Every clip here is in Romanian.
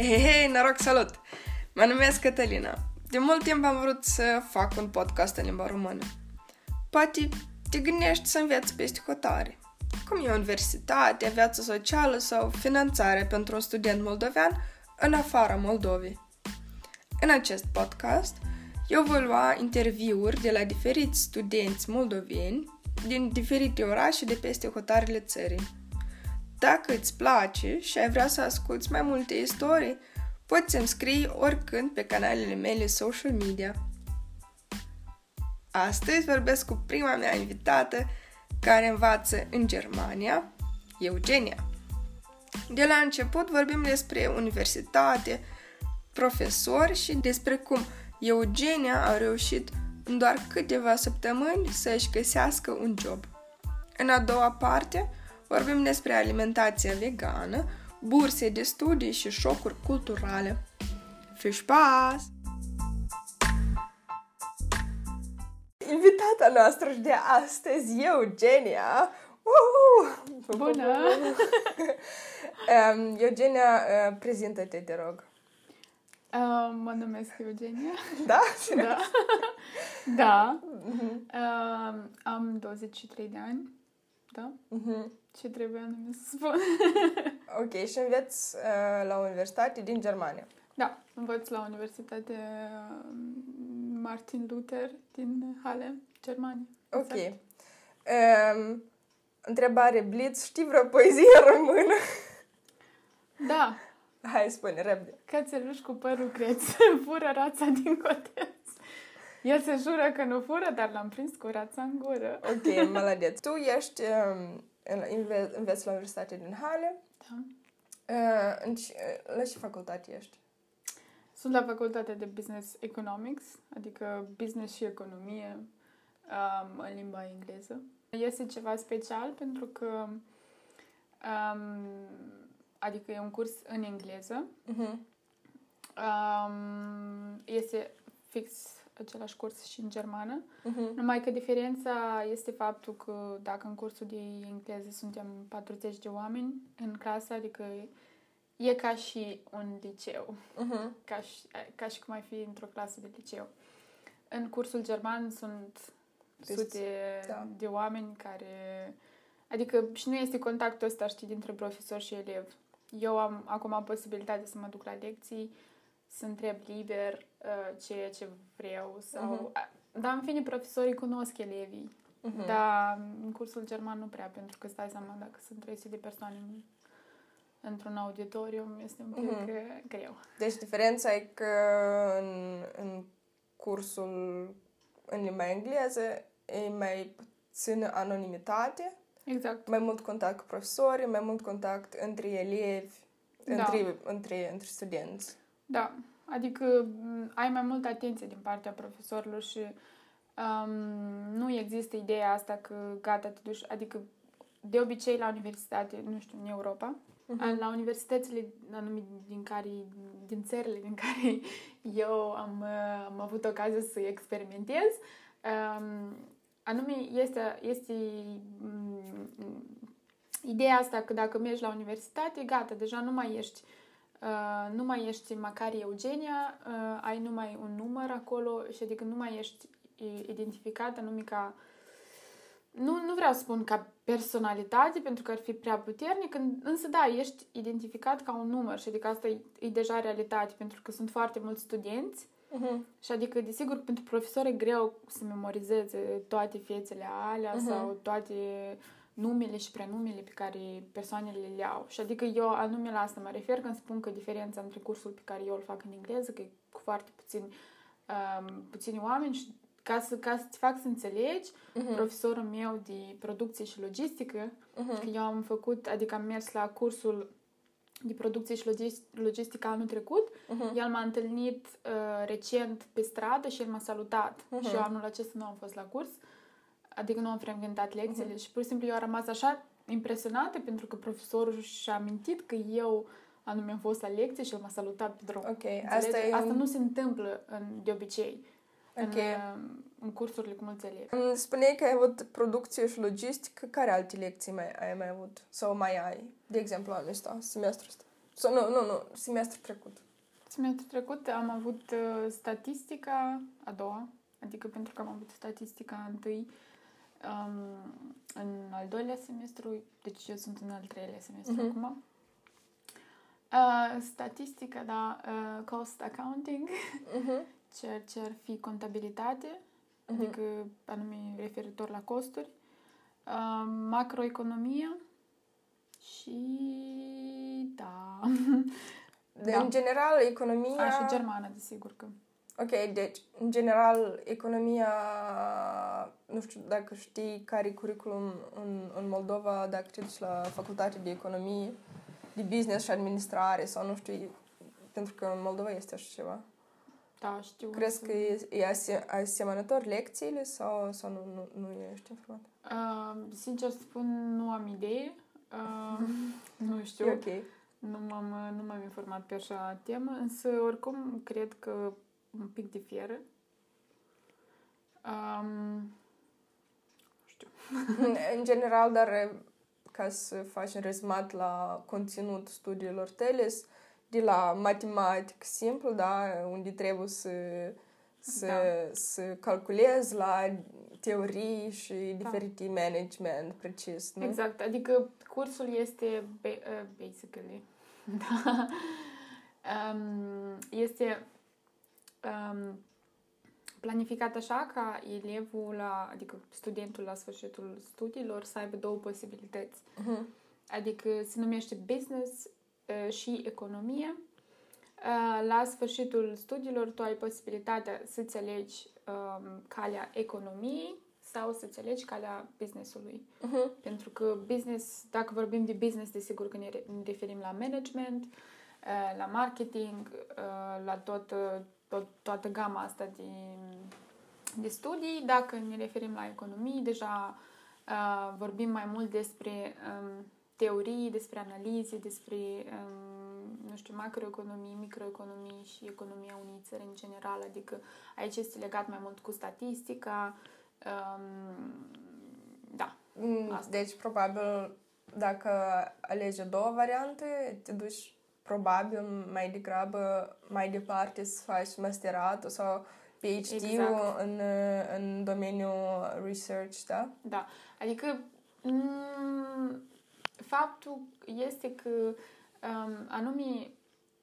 Hei, hei, noroc, salut! Mă numesc Cătălina. De mult timp am vrut să fac un podcast în limba română. Poate te gândești să înveți peste hotare. Cum e universitatea, viața socială sau finanțare pentru un student moldovean în afara Moldovei. În acest podcast, eu voi lua interviuri de la diferiți studenți moldoveni din diferite orașe de peste hotarele țării. Dacă îți place și ai vrea să asculți mai multe istorii, poți să-mi scrii oricând pe canalele mele social media. Astăzi vorbesc cu prima mea invitată care învață în Germania, Eugenia. De la început vorbim despre universitate, profesori și despre cum Eugenia a reușit în doar câteva săptămâni să-și găsească un job. În a doua parte, vorbim despre alimentația vegană, burse de studii și șocuri culturale. Viel Spaß! Invitata noastră de astăzi, Eugenia. Uhu! Bună! um, Eugenia, uh, prezintă-te, te rog. Uh, mă numesc Eugenia. Da? da. da. Uh, am 23 de ani. Da? Mhm. Ce trebuie anume să spun? Ok, și înveți uh, la universitate din Germania. da, învăț la Universitatea uh, Martin Luther din Halle, Germania. Ok. Exact. Um, întrebare Blitz, știi vreo poezie română? Da, Hai, spune, repede. cățeluș cu părul creț, fură rața din coteț. El se jură că nu fură, dar l-am prins cu rața în gură. Ok, maladeț. Tu ești, um, în, înve- înveți la Universitatea din Halle. Da. Uh, în ce, la ce facultate ești? Sunt la facultatea de Business Economics, adică business și economie um, în limba engleză. Este ceva special pentru că um, adică e un curs în engleză. Mhm. Um, este fix același curs și în germană. Mhm. Numai că diferența este faptul că dacă în cursul de engleză suntem 40 de oameni în clasă, adică e ca și un liceu Mhm. ca și, ca și cum ai fi într-o clasă de liceu. În cursul german sunt Peste- sute da. de oameni care... Adică și nu este contactul ăsta, știi, dintre profesor și elev. Eu am acum am posibilitatea să mă duc la lecții, să întreb liber uh, ceea ce vreau sau... Mhm. a- Dar, în fine, profesorii cunosc elevii. Mhm. Dar în cursul german nu prea, pentru că stai seama dacă sunt 300 de persoane în- într-un auditorium, este un pic Mhm. uh, greu. Deci diferența e că în, în cursul în limba engleză e mai puțină anonimitate, Exact. mai mult contact cu profesori, mai mult contact între elevi, Da. între, între, între studenți. Da, adică m, ai mai multă atenție din partea profesorilor și um, nu există ideea asta că gata, te duci, adică de obicei la universitate, nu știu, în Europa, Mhm. la universitățile anume din care, din țările din care eu am, uh, am avut ocazia să experimentez, um, anume este, este um, ideea asta că dacă mergi la universitate, gata, deja nu mai ești Uh, nu mai ești Macari Eugenia, uh, ai numai un număr acolo și adică nu mai ești i- identificat anume ca nu, nu vreau să spun ca personalitate pentru că ar fi prea puternic, în- însă da, ești identificat ca un număr și adică asta e, e deja realitate pentru că sunt foarte mulți studenți Mhm. și adică, desigur, pentru profesor e greu să memorizeze toate fețele alea Mhm. sau toate numele și prenumele pe care persoanele le au. Și adică eu anume la asta mă refer când spun că diferența între cursul pe care eu îl fac în engleză, că e cu foarte puțini, um, puțini oameni și ca să, ca să te fac să înțelegi, Mhm. profesorul meu de producție și logistică, Mhm. că eu am făcut, adică am mers la cursul de producție și logis- logistică anul trecut, Mhm. el m-a întâlnit uh, recent pe stradă și el m-a salutat. Mhm. Și eu anul acesta nu am fost la curs, adică nu am frecventat lecțiile Mhm. și pur și simplu eu am rămas așa impresionată pentru că profesorul și-a amintit că eu anume am fost la lecție și el m-a salutat pe drum. Ok, Înțelegi? asta e Asta un- nu se întâmplă în, de obicei în, Ok. uh, în cursurile cu mulți elevi. Îmi Spuneai că ai avut producție și logistică. Care alte lecții mai ai mai avut? Sau mai ai? De exemplu, anul ăsta, semestrul ăsta. Sau nu, nu, nu, semestru trecut. Semestru trecut am avut uh, statistica a doua, adică pentru că am avut statistica întâi um, în al doilea semestru, deci eu sunt în al treilea semestru Mhm. acum. Uh, statistica, da, uh, cost accounting, Mhm. ceea ce ar fi contabilitate, Mhm. adică anume referitor la costuri, uh, macroeconomia și da, De, Da. În general, economia... a, și germană, desigur că. Ok, deci, în general, economia, nu știu dacă știi care e curriculum în, în Moldova, dacă te duci la facultate de economie, de business și administrare sau nu știu, pentru că în Moldova este așa ceva. Da, știu. Crezi că e, e ase- asemănător lecțiile sau, sau nu, nu, nu ești informat? Uh, sincer să spun, nu am idee. Uh, nu știu. E ok. Nu m-am, nu m-am informat pe așa temă, însă oricum cred că un pic diferă. Um, nu știu. în general, dar e, ca să faci un rezumat la conținut studiilor tale, s- de la matematic simplu, da, unde trebuie să, să, Da. să calculezi la teorii și diferite management precis, nu? Exact, adică cursul este ba- uh, basically da, um, este um, planificat așa ca elevul, la, adică studentul la sfârșitul studiilor să aibă două posibilități. Mhm. Adică se numește business uh, și economie. Uh, La sfârșitul studiilor tu ai posibilitatea să-ți alegi um, calea economiei sau să-ți alegi calea businessului. Mhm. Pentru că business, dacă vorbim de business, desigur că ne, re- ne referim la management, uh, la marketing, uh, la tot, uh, tot, toată gama asta de, de studii. Dacă ne referim la economii, deja uh, vorbim mai mult despre um, teorii, despre analize, despre, um, nu știu, macroeconomii, microeconomii și economia unei țări în general. Adică aici este legat mai mult cu statistica. Um, da, Mm, Asta. Deci, probabil, dacă alegi a doua variante, te duci probabil mai degrabă mai departe să faci masteratul sau PhD-ul Exact. în, în domeniul research, da? Da, adică m- faptul este că um, anume,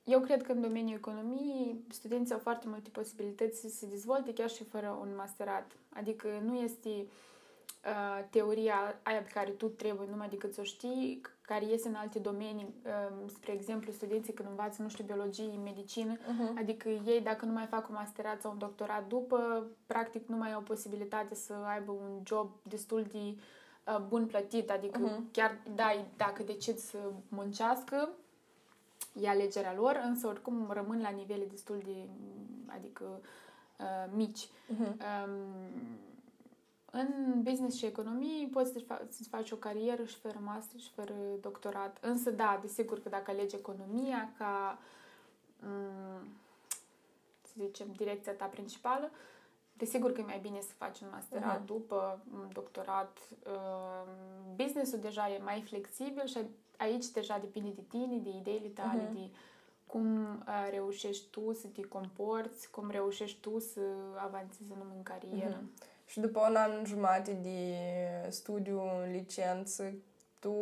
eu cred că în domeniul economiei studenții au foarte multe posibilități să se dezvolte chiar și fără un masterat. Adică nu este uh, teoria aia pe care tu trebuie numai decât să o știi, care iese în alte domenii, um, spre exemplu, studenții când învață, nu știu, biologie, medicină, Uh-huh. Adică ei, dacă nu mai fac un masterat sau un doctorat după, practic nu mai au posibilitate să aibă un job destul de uh, bun plătit. Adică Mhm. chiar, da, dacă decid să muncească, e alegerea lor, însă oricum rămân la nivele destul de, adică, uh, mici. Uh-huh. Um, în business și economie poți să-ți, fa- să-ți faci o carieră și fără master și fără doctorat. Însă, da, desigur că dacă alegi economia ca, um, să zicem, direcția ta principală, desigur că e mai bine să faci un masterat Mhm. după un doctorat. Um, businessul deja e mai flexibil și aici deja depinde de tine, de ideile tale, Mhm. de cum uh, reușești tu să te comporți, cum reușești tu să avansezi în în carieră. Mhm. Și după un an jumate de studiu în licență, tu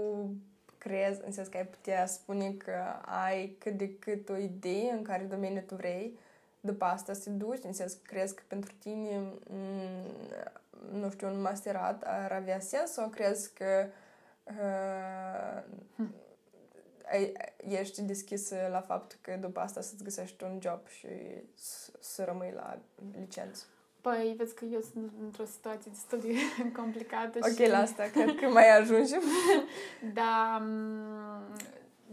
crezi, în sens că ai putea spune că ai cât de cât o idee în care domeniu tu vrei, după asta să te duci, în sens că crezi că pentru tine, mm, nu știu, un masterat ar avea sens sau crezi că uh, ai, ești deschis la faptul că după asta să-ți găsești un job și să, să rămâi la licență? Păi, vezi că eu sunt într-o situație destul de complicată Ok, și... la asta cred că mai ajungem. Da, m,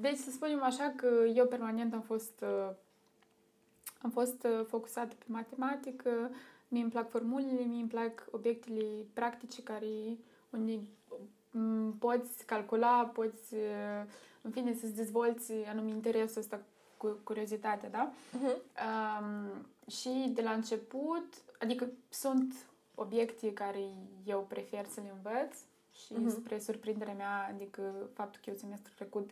deci să spunem așa că eu permanent am fost uh, am fost uh, focusată pe matematică, mie îmi plac formulele, mie îmi plac obiectele practice care unde m, poți calcula, poți uh, în fine să-ți dezvolți anume interesul ăsta cu curiozitatea, da? Mhm. Um, și de la început, adică sunt obiecte care eu prefer să le învăț și Mhm. spre surprinderea mea, adică faptul că eu semestrul trecut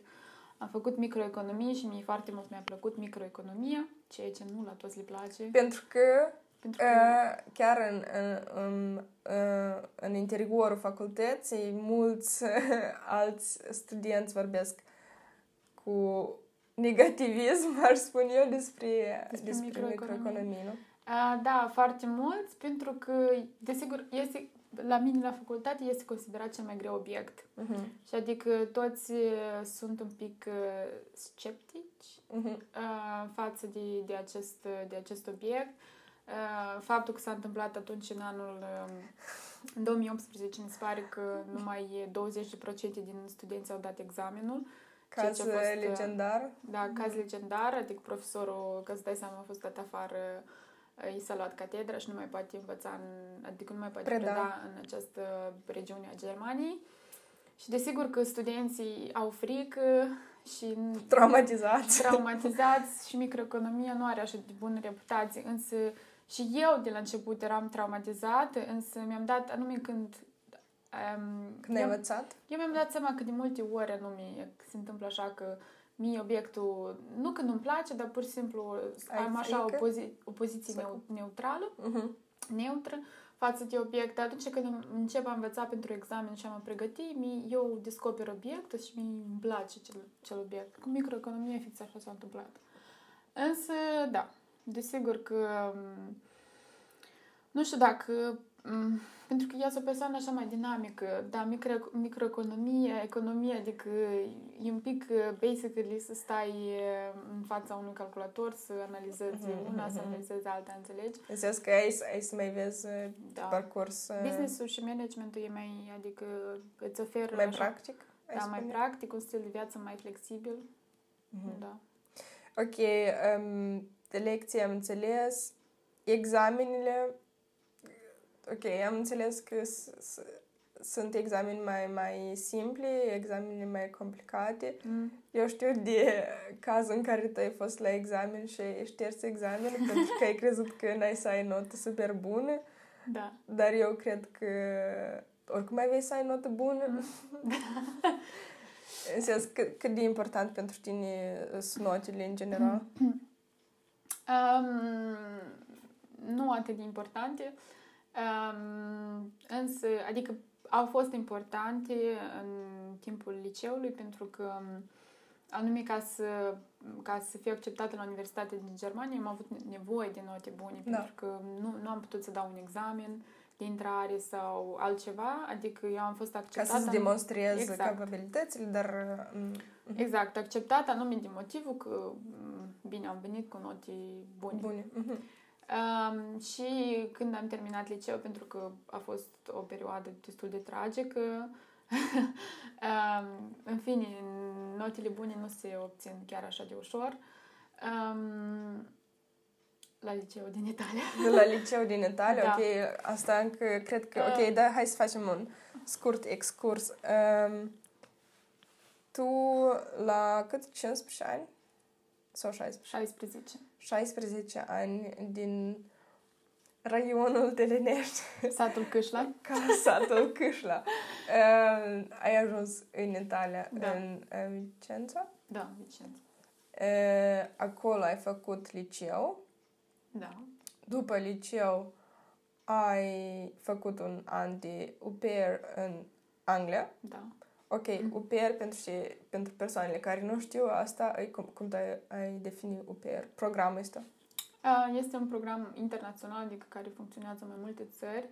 Am făcut microeconomie și mie foarte mult mi-a plăcut microeconomia, ceea ce nu la toți le place. Pentru că, Pentru că... Uh, chiar în, în, în, uh, în interiorul facultății, mulți uh, alți studenți vorbesc cu negativism, aș spune eu, despre, despre, despre microeconomie, microeconomie nu? Uh, da, foarte mulți, pentru că, desigur, este la mine la facultate este considerat cel mai greu obiect. Uh-huh. Și adică toți uh, sunt un pic uh, sceptici uh-huh. uh, față de, de, acest, de acest obiect. Uh, faptul că s-a întâmplat atunci în anul uh, în 2018 mi se pare că numai 20% din studenți au dat examenul. Caz fost, uh, legendar? Da, caz legendar, adică profesorul, că îți dai seama, a fost dat afară i s-a luat catedra și nu mai poate învăța, în, adică nu mai poate preda, preda în această regiune a Germaniei. Și desigur că studenții au frică și... Traumatizați. Traumatizați și microeconomia nu are așa de bună reputație, însă și eu de la început eram traumatizată, însă mi-am dat anume când... Um, când ai învățat? Eu mi-am dat seama că de multe ori anume se întâmplă așa că mie obiectul, nu că nu-mi place, dar pur și simplu Ai am așa o, pozi- o poziție neu- neutrală, uh-huh. neutră față de obiect. Atunci când încep a învăța pentru examen și am a pregăti, mie, eu descoper obiectul și mi îmi place cel, cel obiect. Cu microeconomie fix așa s-a întâmplat. Însă, da, desigur că nu știu dacă pentru că eu sunt o persoană așa mai dinamică, dar micro, microeconomie, economie, adică e un pic uh, basically să stai uh, în fața unui calculator, să analizezi mm-hmm. una, să analizezi alta, înțelegi? Înseamnă că ai, ai să mai vezi uh, da. parcurs... Business-ul și managementul e mai, adică îți oferă... Mai așa, practic? Da, mai practic, un stil de viață mai flexibil. Mm-hmm. Da. Ok, um, de lecție am înțeles, examenele ok, am înțeles că sunt examene mai, mai simple, examene mai complicate. Mm. Eu știu de cazul în care tu ai fost la examen și ai șters examenul pentru că ai crezut că n-ai să ai notă super bună. Da. Dar eu cred că oricum ai vei să ai notă bună. Mm. în sens, cât, cât de important pentru tine sunt notele în general? Um, nu atât de importante. Uh, Um, însă, adică au fost importante în timpul liceului pentru că anume ca să, ca să fiu acceptată la Universitatea din Germania am avut nevoie de note bune da. pentru că nu, nu am putut să dau un examen de intrare sau altceva, adică eu am fost acceptată... Ca să demonstrez exact. capabilitățile, dar... Exact, acceptată anume de motivul că, bine, am venit cu note bune. Bune. Uh-huh. Um, și când am terminat liceu, pentru că a fost o perioadă destul de tragică, um, în fine, notele bune nu se obțin chiar așa de ușor. Um, la liceu din Italia. La liceu din Italia, da. ok. Asta încă cred că... Ok, uh, da, hai să facem un scurt excurs. Um, tu la cât? 15 ani? Sau 16? 16. 16 ani din raionul Telenești. Satul Câșla. Ca satul Câșla. Uh, ai ajuns în Italia, da. în uh, Vicența? Da, Vicența. Uh, acolo ai făcut liceu. Da. După liceu ai făcut un an de au pair în Anglia. Da. Ok, mm. UPR pentru, și, pentru persoanele care nu știu asta, cum, cum ai, ai defini UPR, programul ăsta? Este un program internațional, adică care funcționează în mai multe țări.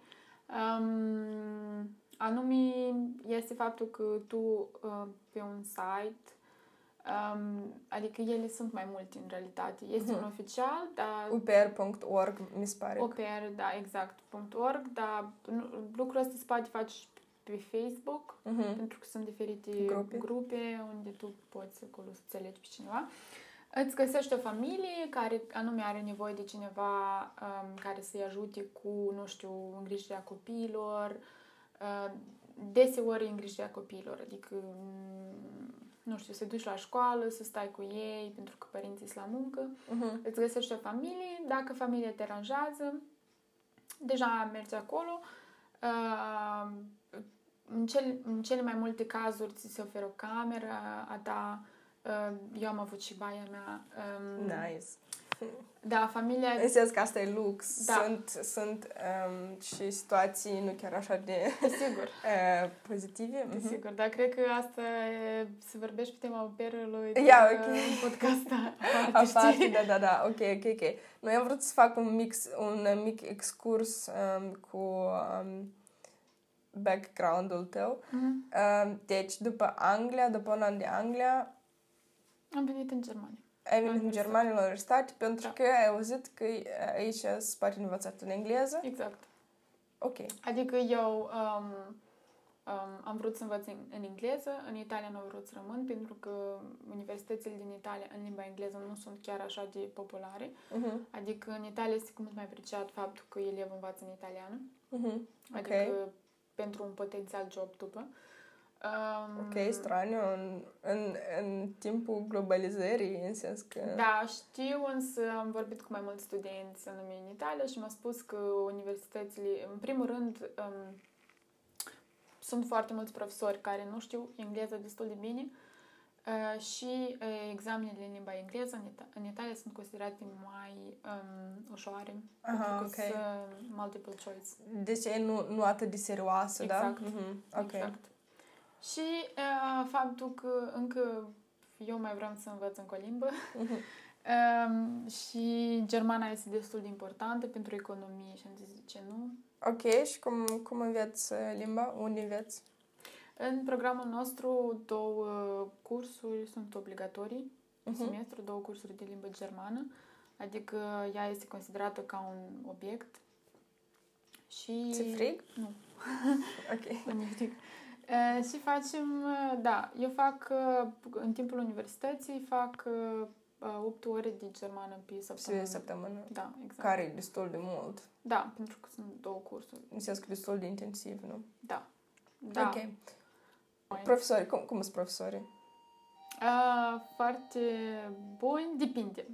Um, anume, este faptul că tu uh, pe un site, um, adică ele sunt mai multe în realitate. Este uh-huh. un oficial, dar... upr.org, mi se pare. UPR, da, exact, .org, dar lucrul ăsta se poate face pe Facebook, uh-huh. pentru că sunt diferite grupe. grupe unde tu poți acolo să înțelegi pe cineva. Îți găsești o familie care anume are nevoie de cineva um, care să-i ajute cu, nu știu, îngrijirea copiilor, uh, deseori îngrijirea copiilor, adică, mm, nu știu, să duci la școală, să stai cu ei, pentru că părinții sunt la muncă. Uh-huh. Îți găsești o familie, dacă familia te aranjează, deja mergi acolo, uh, în, cel, în cele mai multe cazuri ți se oferă o cameră a ta, uh, eu am avut și baia mea. Um, Nice. Da, familia... În sens că asta e lux. Da. Sunt, sunt um, și situații nu chiar așa de Desigur, uh, pozitive. Mhm. desigur, dar cred că asta e, să vorbești pe tema operelui Ia, de- ok. în podcast aparte, Aparte, știi? da, da, da, ok, ok, ok. Noi am vrut să fac un, mix, un uh, mic excurs um, cu um, background-ul tău. Mhm. Um, deci, după Anglia, după un an de Anglia, Am venit în Germania. ai venit în universitate. Germania la universitate pentru Da. că ai auzit că uh, aici se poate învățat în engleză. Exact. Ok. Adică eu um, um, am vrut să învăț în, în engleză, în Italia nu am vrut să rămân pentru că universitățile din Italia în limba engleză nu sunt chiar așa de populare. Mhm, Adică în Italia este cu mult mai apreciat faptul că elev învață în italiană. mhm. Adică pentru un potențial job după. Um, Ok, straniu în, în, în timpul globalizării, în sens că... Da, știu, însă am vorbit cu mai mulți studenți anume în Italia și mi-a spus că universitățile, în primul rând, um, sunt foarte mulți profesori care nu știu engleză destul de bine uh, și uh, examenele în limba engleză în, Ita- în Italia sunt considerate mai um, ușoare, Aha, pentru că ok. sunt multiple choice. Deci e nu, nu atât de serioasă, Exact. da? Mhm, Ok. Exact. Și uh, faptul că încă eu mai vreau să învăț încă o limbă Mhm. um, și germana este destul de importantă pentru economie și am zis de ce nu. Ok, și cum, cum înveți uh, limba? Unde înveți? În programul nostru două cursuri sunt obligatorii în Mhm. semestru, două cursuri de limbă germană, adică ea este considerată ca un obiect și... Ți frig? Nu. Ok. Nu mi fric. Uh, și facem, uh, da, eu fac uh, în timpul universității fac uh, 8 ore de germană pe Pe săptămână. săptămână. Da, exact. Care e destul de mult. Da, pentru că sunt două cursuri. În sens că destul de intensiv, nu? Da. Da. Ok. Profesori, cum, cum sunt profesorii? Uh, foarte buni, depinde.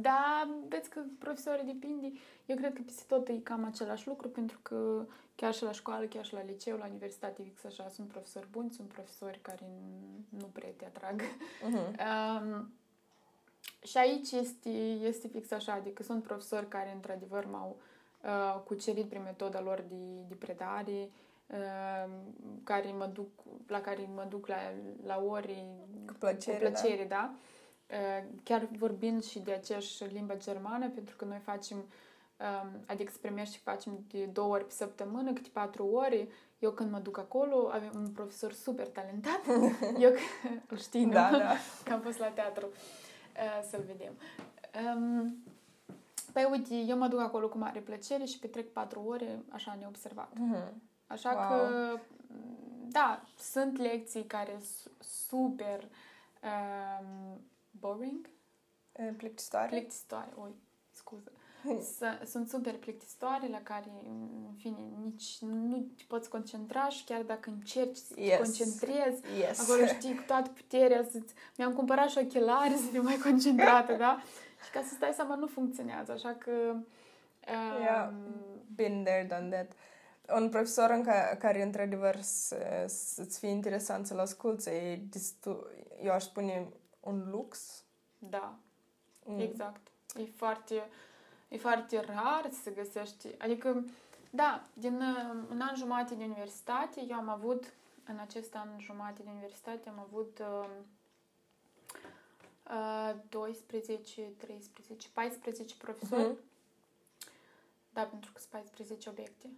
Da, vezi că profesorii depinde. Eu cred că peste tot e cam același lucru, pentru că chiar și la școală, chiar și la liceu, la universitate, fix așa, sunt profesori buni, sunt profesori care nu prea te atrag. Mhm. Um, și aici este, este fix așa, adică sunt profesori care într-adevăr m-au uh, cucerit prin metoda lor de, de predare, uh, care mă duc, la care mă duc la, la ori Cu plăcere, cu plăcere, da? Uh, chiar vorbind și de aceeași limba germană, pentru că noi facem, um, adică se primește și facem de două ori pe săptămână, câte patru ore. Eu când mă duc acolo, avem un profesor super talentat. Eu îl știi, nu? Da, da. Că am fost la teatru uh, să-l vedem. Um, păi uite, eu mă duc acolo cu mare plăcere și petrec patru ore așa neobservat. Mhm. Așa Wow. că, da, sunt lecții care sunt super um, boring, E, Plictisitoare? plictisitoare, oi, scuză. S- sunt super plictisitoare la care, în fine, nici nu te poți concentra și chiar dacă încerci să te Yes. concentrezi, Yes. acolo știi cu toată puterea să Mi-am cumpărat și ochelari să fiu mai concentrată, da? Și ca să stai seama, nu funcționează, așa că... Um, Yeah. Been there, done that. Un profesor în ca, care, într-adevăr, să- să-ți fie interesant să-l asculți, e destul, eu aș spune un lux. Da, Mm. Exact. E foarte, e foarte rar să găsești. Adică, da, din uh, un an jumate de universitate, eu am avut, în acest an jumate de universitate, am avut uh, uh, 12, 13, 14 profesori. Mhm. Da, pentru că sunt 14 obiecte.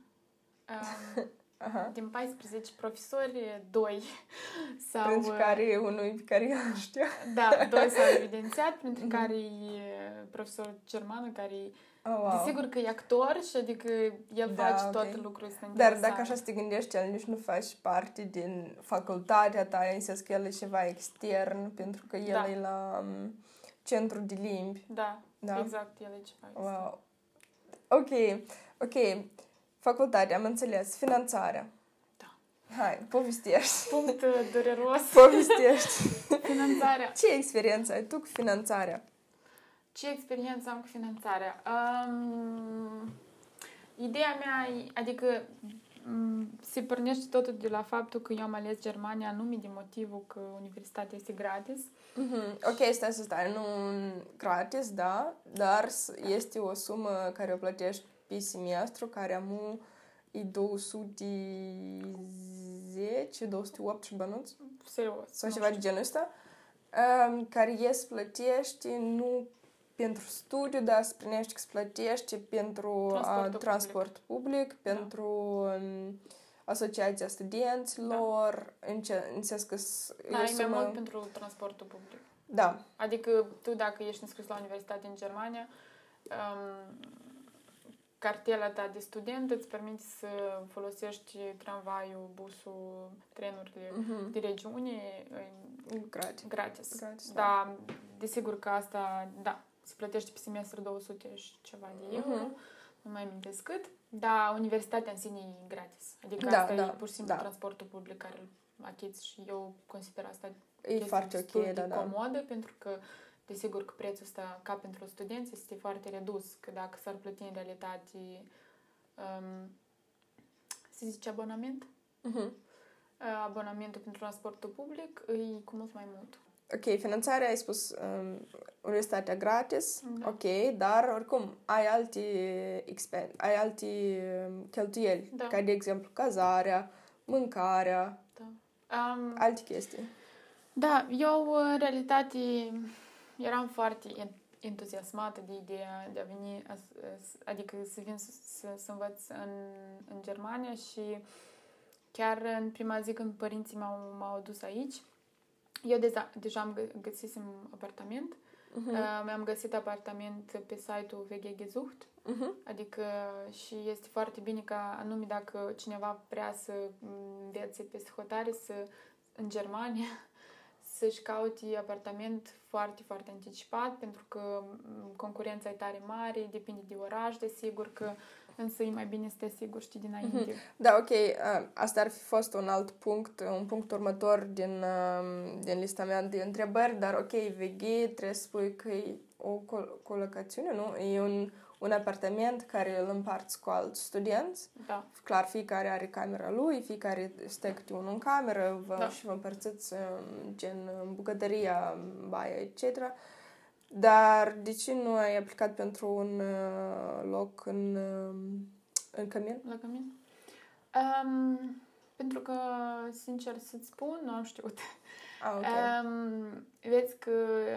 Um, Aha. din 14 profesori, 2 sau... Printre uh, care unul pe care eu nu știu. Da, doi s-au evidențiat, printre care e profesor germană, care e Oh, wow. Desigur că e actor și adică el Da, face ok. tot lucrul ăsta Dar interesant. dacă așa să te gândești, el nici nu faci parte din facultatea ta, în sens că el e ceva extern, pentru că el Da. e la um, centru de limbi. Da, Da. exact, el e ceva. extra. Wow. Ok, ok. Facultatea, am înțeles. Finanțarea. Da. Hai, povestești. Punct uh, dureros. povestești. Finanțarea. Ce experiență ai tu cu finanțarea? Ce experiență am cu finanțarea? Um, ideea mea, e, adică mm, se pornește totul de la faptul că eu am ales Germania numai din motivul că universitatea este gratis. Mm-hmm. Ok, stai să stai, nu gratis, da, dar este o sumă care o plătești pe semestru, care am e 210, 208 bănuți. Serios. Sau ceva de genul ăsta. Um, care ies plătești nu pentru studiu, dar să primești că plătești pentru Transportul a, transport public, public Da. pentru um, asociația studenților, în, ce, în sens că s- e Da, o e mai sumă- mult pentru transportul public. Da, Adică tu dacă ești înscris la universitate în Germania, um, cartela ta de student îți permite să folosești tramvaiul, busul, trenurile Mhm. de regiune în- gratis. gratis. Gratis, da. desigur că asta, da, se plătește pe semestru 200 și ceva de euro, Mhm. nu mai amintesc cât, dar universitatea în sine e gratis. Adică Da, asta da, e pur și simplu da. transportul public care îl achizi și eu consider asta E chestie foarte destul ok, de da, da. comodă pentru că desigur că prețul ăsta ca pentru studenți este foarte redus, că dacă s-ar plăti în realitate um, se zice abonament, Mhm. uh, abonamentul pentru transportul public e cu mult mai mult. Ok, finanțarea, ai spus, um, universitatea gratis, Da. ok, dar oricum ai alte, expen- ai alte um, cheltuieli, Da. ca de exemplu cazarea, mâncarea, Da. Um, alte chestii. Da, eu în realitate eram foarte en- entuziasmată de ideea de a veni, as- as- adică să vin să, să, să învăț în, în Germania și chiar în prima zi când părinții m-au, m-au dus aici, eu deja, deja am gă- găsisem apartament. Mhm. Uh, mi-am găsit apartament pe site-ul VG Gesucht, Mhm. adică și este foarte bine ca anume dacă cineva vrea să învețe peste hotare să, în Germania să-și caute apartament foarte, foarte anticipat pentru că m, concurența e tare mare, depinde de oraș, desigur că însă e mai bine să te asiguri, știi, dinainte. Da, ok, uh, asta ar fi fost un alt punct, un punct următor din, um, din lista mea de întrebări, dar ok, VG, trebuie să spui că e o col- colocațiune, nu? E un, un apartament care îl împarți cu alți studenți. Da. Clar, fiecare are camera lui, fiecare stă câte unul în cameră vă, Da. și vă împărțiți um, gen în bucătăria, baia, etc. Dar de ce nu ai aplicat pentru un uh, loc în, um, în Cămin? La cămin? Um, pentru că, sincer să-ți spun, nu am știut. Ah, ok. Um, vezi că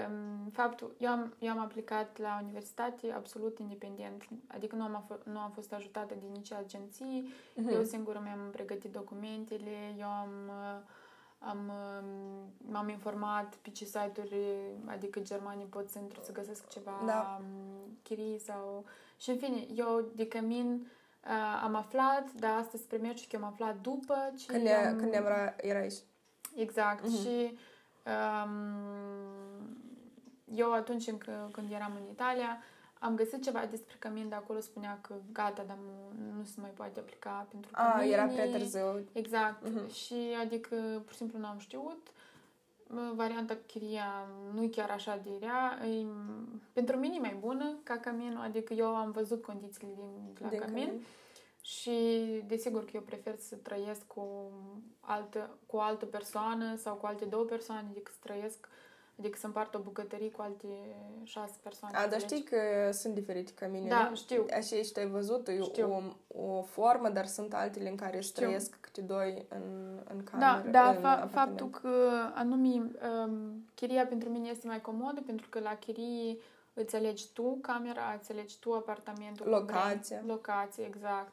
um, faptul, eu am, eu am aplicat la universitate absolut independent, adică nu am, af- nu am fost ajutată de nici agenții, Mhm. eu singură mi-am pregătit documentele, eu am, uh, am, um, m-am informat pe ce site-uri, adică germanii pot să intru să găsesc ceva Da. um, chirii sau... Și în fine, eu de cămin uh, am aflat, dar asta spre mergi că eu am aflat după ce Când, am... e, când era, era aici. Exact. Mhm. Și um, eu atunci încă, când eram în Italia am găsit ceva despre cămin, dar acolo spunea că gata, dar nu, nu se mai poate aplica pentru Ah, cămini. era prea târziu. Exact. Mhm. Și adică pur și simplu n-am știut. Mă, Varianta chiria nu e chiar așa de rea. E, pentru mine e mai bună ca căminul, adică eu am văzut condițiile din, la din cămin. Cămin. Și desigur că eu prefer să trăiesc cu, altă, cu o altă persoană sau cu alte două persoane decât să trăiesc, adică să împart o bucătărie cu alte șase persoane. A, dar înțelegi? știi că sunt diferite cămine, Da, nu? știu. Așa ești, ai văzut, e Știu. o, o formă, dar sunt altele în care Știu. trăiesc câte doi în, în Da, cameră. da, în fa- apartament. faptul că anume um, chiria pentru mine este mai comodă pentru că la chirie îți alegi tu camera, îți alegi tu apartamentul. cum Locația. vrei. Locație, exact.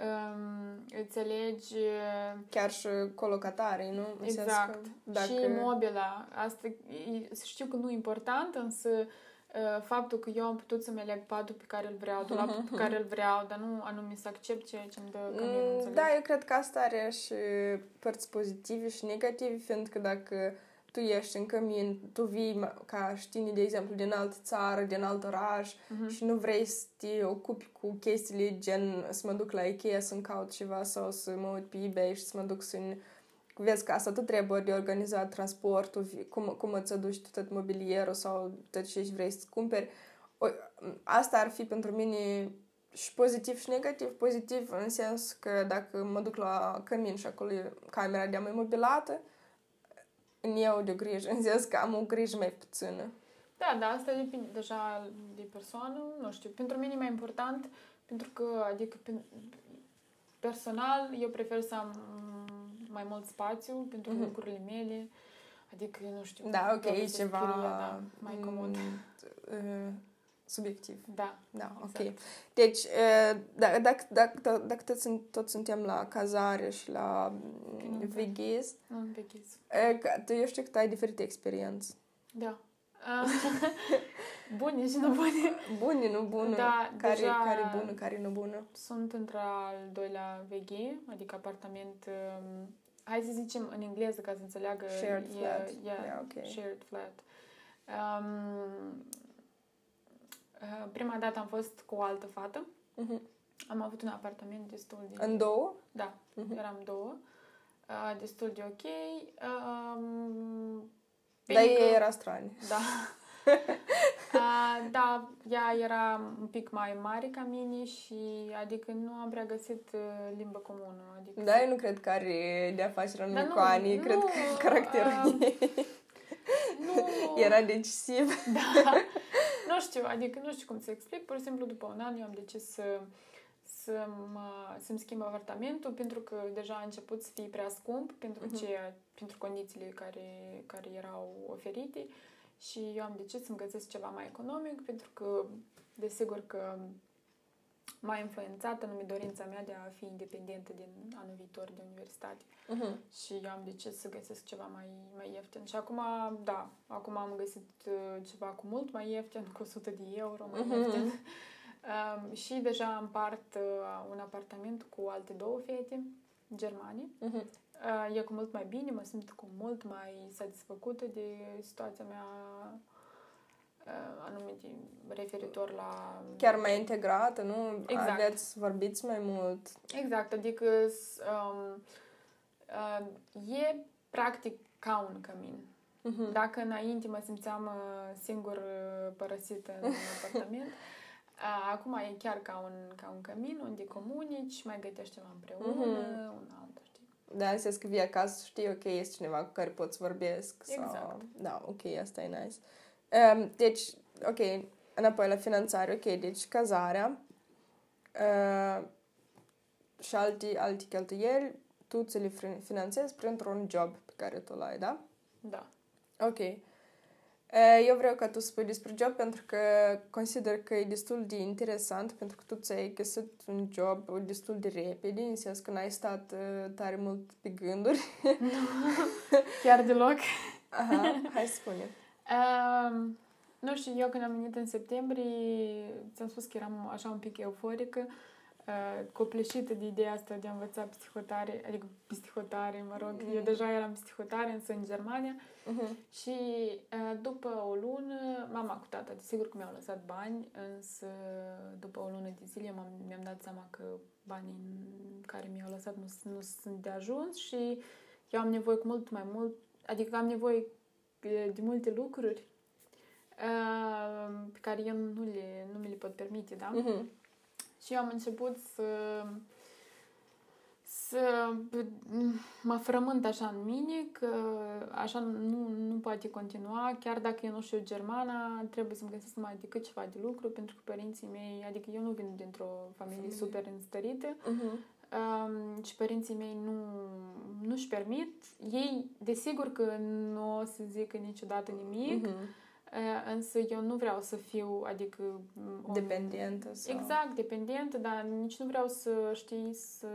Um, îți alegi uh, Chiar și colocatare, nu? În sens Exact. că Dacă... Și mobila. Asta e- știu că nu e important, însă uh, faptul că eu am putut să-mi aleg patul pe care îl vreau, dulapul pe care îl vreau, dar nu anume să accept ceea ce îmi dă căminul, Mm, înțelegi? Da, eu cred că asta are și părți pozitive și negative, fiindcă dacă tu ești în cămin, tu vii ma- ca știni, de exemplu, din altă țară, din alt oraș Mhm. și nu vrei să te ocupi cu chestiile gen să mă duc la Ikea să-mi caut ceva sau să mă uit pe eBay și să mă duc să Vezi că asta tu trebuie de organizat transportul, vi- cum, cum îți aduci tu tot mobilierul sau tot ce vrei să cumperi. O, asta ar fi pentru mine și pozitiv și negativ. Pozitiv în sens că dacă mă duc la cămin și acolo e camera de mai mobilată, în eu de grijă, în sens că am o grijă mai puțină. Da, da, asta depinde deja de persoană, nu știu. Pentru mine e mai important, pentru că, adică, personal, eu prefer să am mai mult spațiu pentru mm-hmm. lucrurile mele. Adică, nu știu... Da, ok, e ceva... Scrie, da, mai comod. Uh, subiectiv. Da. Da, ok. exact. Deci, uh, dacă, dacă, dacă, dacă tot, sunt, tot suntem la cazare și la mm, Nu, veghez, Nu, un veghez. uh, că- tu eu știu că tu ai diferite experiențe. Da. Ah, Bune și nu bune. Bune, nu bună. Da, care, deja- care e bună, care nu bună. Sunt într-al doilea VG, adică apartament, um, hai să zicem în engleză ca să înțeleagă. Shared e, flat. E, Yeah, ok. shared flat. Um, uh, prima dată am fost cu o altă fată. Mhm. Am avut un apartament destul de... În două? Da, Mhm. eram două. Uh, destul de ok. Um, Dar bine că- ei era strani. Da. Uh, da, ea era un pic mai mare ca mine și adică nu am prea găsit uh, limbă comună. Adică Da, eu nu cred că are de afaceri Dar în nu, cu Ani, nu, cred că caracterul uh, ei nu, era decisiv. Da. Nu știu, adică nu știu cum să explic. Pur și simplu după un an eu am decis să, să mă, să-mi schimb apartamentul pentru că deja a început să fie prea scump pentru, Mhm. ce, pentru condițiile care, care erau oferite și eu am decis să-mi găsesc ceva mai economic pentru că desigur că m-a influențat anume dorința mea de a fi independentă din anul viitor de universitate. Mhm. Și eu am decis să găsesc ceva mai, mai ieftin. Și acum, da, acum am găsit uh, ceva cu mult mai ieftin, cu 100 de euro mai Mhm. ieftin. Um, și deja împart uh, un apartament cu alte două fete germane. Mhm. Uh, e cu mult mai bine, mă simt cu mult mai satisfăcută de situația mea uh, anume de, referitor la... Chiar mai integrată, nu? Exact. Aveți, vorbiți mai mult. Exact, adică s- um, uh, e practic ca un cămin. Mhm. Dacă înainte mă simțeam uh, singur uh, părăsită în apartament, uh, acum e chiar ca un, ca un cămin unde comunici, mai gătești ceva împreună, Mhm. un altul, știi? Da, în sens că vii acasă, știi, ok, este cineva cu care poți vorbesc. Sau... Exact. Da, ok, asta e nice. Um, deci, ok, înapoi la finanțare, ok, deci cazarea uh, și alte, alte cheltuieli, tu ți le fi- finanțezi printr-un job pe care tu l-ai, da? Da. Ok. Uh, Eu vreau ca tu să spui despre job pentru că consider că e destul de interesant pentru că tu ți-ai găsit un job destul de repede, în sens că n-ai stat uh, tare mult pe gânduri. Chiar deloc. Aha, hai să spune. Um, nu știu, eu când am venit în septembrie, ți-am spus că eram așa un pic euforică, uh, copleșită de ideea asta de a învăța psihotare, adică psihotare, mă rog. Mhm. Eu deja eram psihotare, însă în Germania. Mhm. Și uh, după o lună, mama cu tata, desigur că mi-au lăsat bani, însă după o lună de zile m-am, mi-am dat seama că banii care mi-au lăsat nu, nu sunt de ajuns și eu am nevoie cu mult mai mult, adică am nevoie de, de multe lucruri uh, pe care eu nu, le, nu mi le pot permite, da? Mhm. Și eu am început să să mă frământ așa în mine că așa nu, nu poate continua, chiar dacă eu nu știu germana, trebuie să-mi găsesc mai decât ceva de lucru, pentru că părinții mei, adică eu nu vin dintr-o familie Familie. super înstărită Mhm. Um, și părinții mei nu, nu-și permit. Ei, desigur că nu o să zică niciodată nimic, Mhm. uh, însă eu nu vreau să fiu, adică... m, un- Dependentă sau... Exact, dependentă, dar nici nu vreau să știi să,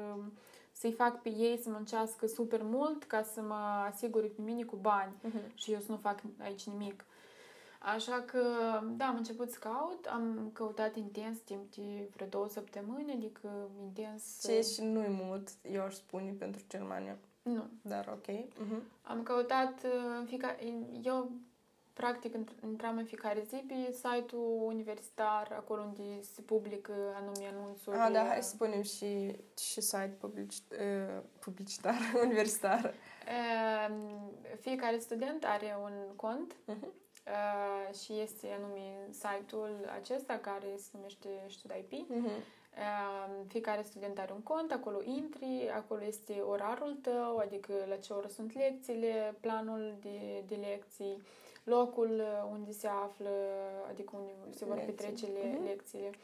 să-i fac pe ei să muncească super mult ca să mă asigure pe mine cu bani Mhm. și eu să nu fac aici nimic. Așa că, da, am început să caut, am căutat intens timp de vreo două săptămâni, adică intens... Ce și nu-i mult, eu aș spune, pentru Germania. Nu. Dar ok. Mhm. Am căutat uh, în fiecare... Eu, practic, int- intram în fiecare zi pe site-ul universitar, acolo unde se publică anume anunțuri. Ah, da, hai să spunem și, și site publici, uh, publicitar, universitar. Uh, Fiecare student are un cont Mhm. Uh, și este anume site-ul acesta care se numește StudIP. Mhm. Uh, fiecare student are un cont, acolo intri, acolo este orarul tău, adică la ce oră sunt lecțiile, planul de, de lecții, locul uh, unde se află, adică unde se vor Lecții. petrece le, Mhm. lecțiile, uh,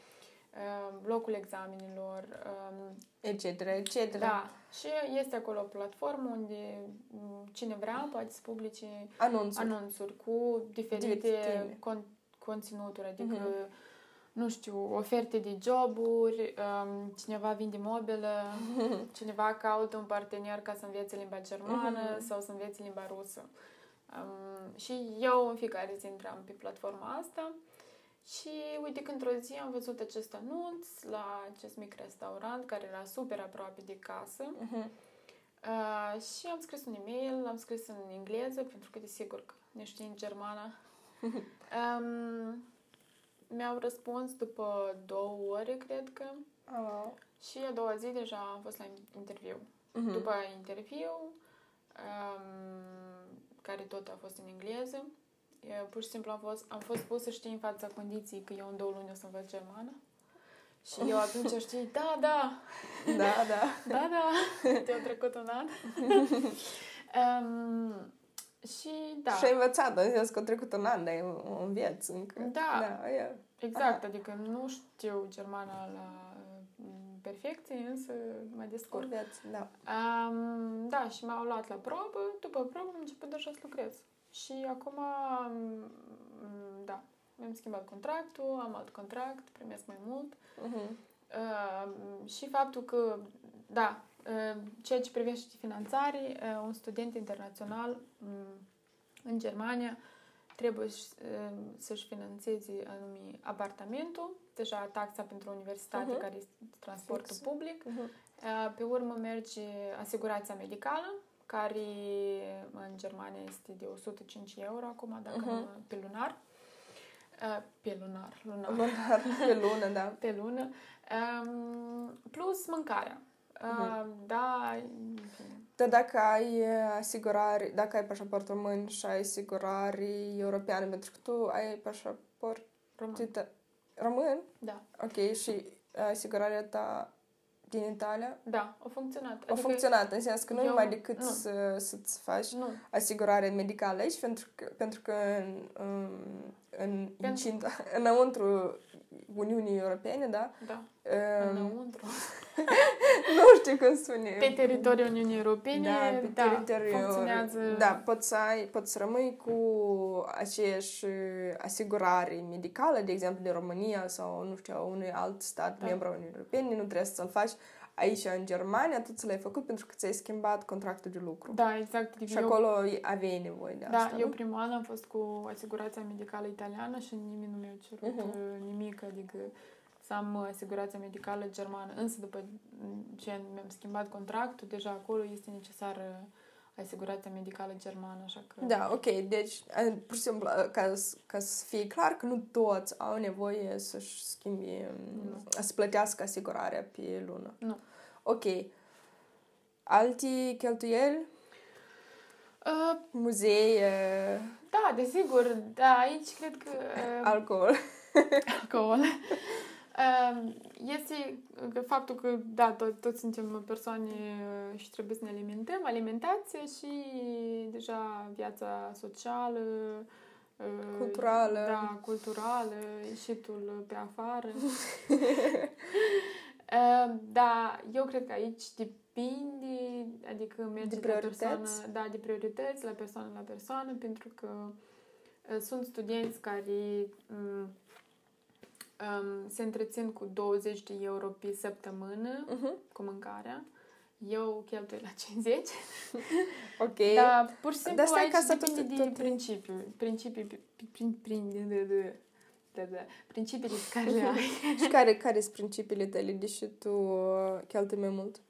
locul examenilor, um, etc., etc. da. Și este acolo o platformă unde m, cine vrea poate să publice Anunțuri. anunțuri cu diferite Diferite. con- conținuturi, adică, Mhm. nu știu, oferte de joburi, um, cineva vinde mobilă, cineva caută un partener ca să învețe limba germană Mhm. sau să învețe limba rusă. Um, și eu în fiecare zi intram pe platforma asta și uite că într-o zi am văzut acest anunț la acest mic restaurant care era super aproape de casă Mhm. Uh, și am scris un e-mail, l-am scris în engleză, pentru că desigur că ne știi în germană. um, mi-au răspuns după două ore, cred că, Oh. și a doua zi deja am fost la interviu. Mhm. După interviu, um, care tot a fost în engleză, eu, pur și simplu am fost, am fost pusă, știi, în fața condiției că eu în două luni o să învăț germană. Și eu atunci știi, da, da, Da, da. da, da, te-a trecut un an. um, și da, Și ai învățat, în sens că a trecut un an, dar o înveți încă. Da. Da, e. exact, adică nu știu germana la mm, perfecție, însă mă descurc. Înveți, da. Um, da, și m-au luat la probă, după probă am început deja să lucrez. Și acum, mm, da, mi-am schimbat contractul, am alt contract, primesc mai mult. Mhm. Uh, și faptul că, da, uh, ceea ce privește finanțare, uh, un student internațional um, în Germania trebuie să- uh, să-și finanțeze anumit apartamentul, deja taxa pentru universitate, Mhm. care este transportul Fix. public. Mhm. Uh, Pe urmă merge asigurația medicală, care în Germania este de 105 euro acum, dacă Mhm. nu, pe lunar. Uh, Pe lunar, lunar Lunar, pe lună, da. pe lună, um, plus mâncarea. Uh, Da, în fine. Dar dacă ai uh, asigurare, dacă ai pașaport român și ai asigurare europeană, pentru că tu ai pașaport român. ita- român, Da, ok, și uh, asigurarea ta din Italia, da, a funcționat. a funcționat, în sens că nu eu- numai decât nu. să, să-ți faci Nu, asigurare medicală aici, pentru că, pentru că în, în, în Pentru- incinta, înăuntru Uniunii Europene, da? da, Um, înăuntru. nu știu cum spune. Pe teritoriul Uniunii Europene, da, pe da, teritoriul funcționează... Da, poți să, ai, poți să rămâi cu aceeași asigurare medicală, de exemplu, de România sau, nu știu, a unui alt stat Da. membru al Uniunii Europene, nu trebuie să-l faci aici, în Germania, tu ți l-ai făcut pentru că ți-ai schimbat contractul de lucru. Da, exact. Adică Și eu, acolo aveai nevoie de da, asta, eu nu? primul an am fost cu asigurația medicală italiană și nimeni nu mi-a cerut Mhm. uh, nimic, adică să am uh, asigurația medicală germană. Însă după ce mi-am schimbat contractul, deja acolo este necesară asigurația medicală germană, așa că... Da, ok, deci, a, pur și simplu, a, ca, să- ca să fie clar că nu toți au nevoie să-și schimbi, Nu. să plătească asigurarea pe lună. Nu. Ok. Alte cheltuieli? Uh, Muzei, uh, da, desigur, da, aici cred că... Uh, alcool. alcool. Um, Este că faptul că, da, tot, toți suntem persoane uh, și trebuie să ne alimentăm, alimentație și deja viața socială, uh, Culturală. Da, culturală, ieșitul pe afară. Uh, Da, eu cred că aici depinde, adică merge De la priorități? persoană, da, de priorități, la persoană la persoană, pentru că uh, sunt studenți care um, um, se întrețin cu 20 de euro pe săptămână Uh-huh. cu mâncarea. Eu cheltui la 50. Ok. Dar pur și simplu Dar stai aici ca să depinde tot- de tot- principiu. Principii, prin, prin, de, de, de, de, de, principiile pe care le ai. Și care, care sunt principiile tale, deși tu uh, cheltui mai mult?